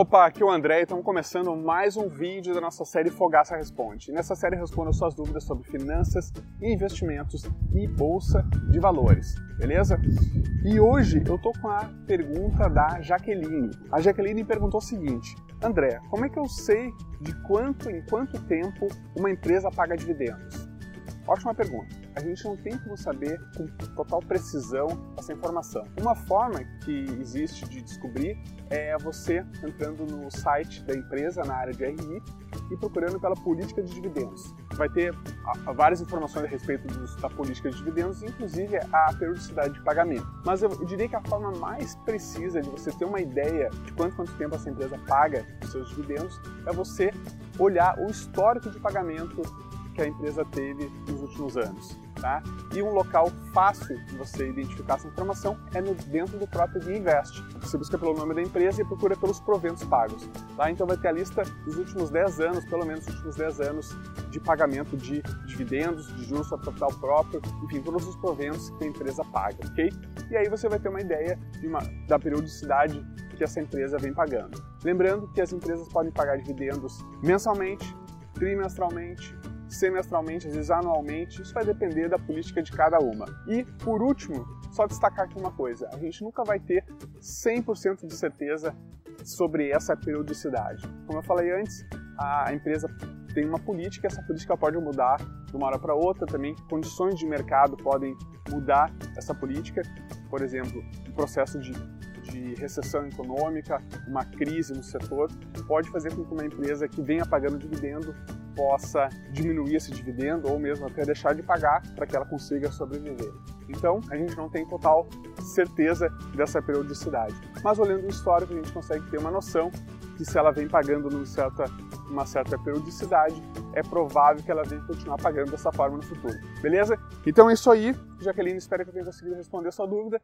Opa, aqui é o André e estamos começando mais um vídeo da nossa série Fogaça Responde. Nessa série respondo suas dúvidas sobre finanças, investimentos e bolsa de valores, beleza? E hoje eu tô com a pergunta da Jaqueline. A Jaqueline perguntou o seguinte: André, como é que eu sei de quanto em quanto tempo uma empresa paga dividendos? Ótima pergunta. A gente não tem como saber com total precisão essa informação. Uma forma que existe de descobrir é você entrando no site da empresa na área de RI e procurando pela política de dividendos. Vai ter várias informações a respeito da política de dividendos, inclusive a periodicidade de pagamento. Mas eu diria que a forma mais precisa de você ter uma ideia de quanto, quanto tempo essa empresa paga os seus dividendos é você olhar o histórico de pagamento que a empresa teve nos últimos anos. Tá? E um local fácil de você identificar essa informação é no, dentro do próprio Invest. Você busca pelo nome da empresa e procura pelos proventos pagos. Tá? Então vai ter a lista dos últimos 10 anos, pelo menos os últimos 10 anos de pagamento de dividendos, de juros sobre capital próprio, enfim, todos os proventos que a empresa paga, ok? E aí você vai ter uma ideia uma, da periodicidade que essa empresa vem pagando. Lembrando que as empresas podem pagar dividendos mensalmente, trimestralmente, semestralmente, às vezes anualmente, isso vai depender da política de cada uma. E, por último, só destacar aqui uma coisa: a gente nunca vai ter 100% de certeza sobre essa periodicidade. Como eu falei antes, a empresa tem uma política, essa política pode mudar de uma hora para outra também, condições de mercado podem mudar essa política. Por exemplo, o processo de de recessão econômica, uma crise no setor, pode fazer com que uma empresa que venha pagando dividendo possa diminuir esse dividendo ou mesmo até deixar de pagar para que ela consiga sobreviver. Então, a gente não tem total certeza dessa periodicidade. Mas olhando o histórico, a gente consegue ter uma noção que se ela vem pagando numa certa, uma certa periodicidade, é provável que ela venha continuar pagando dessa forma no futuro. Beleza? Então é isso aí. Jaqueline, espero que eu tenha conseguido responder a sua dúvida.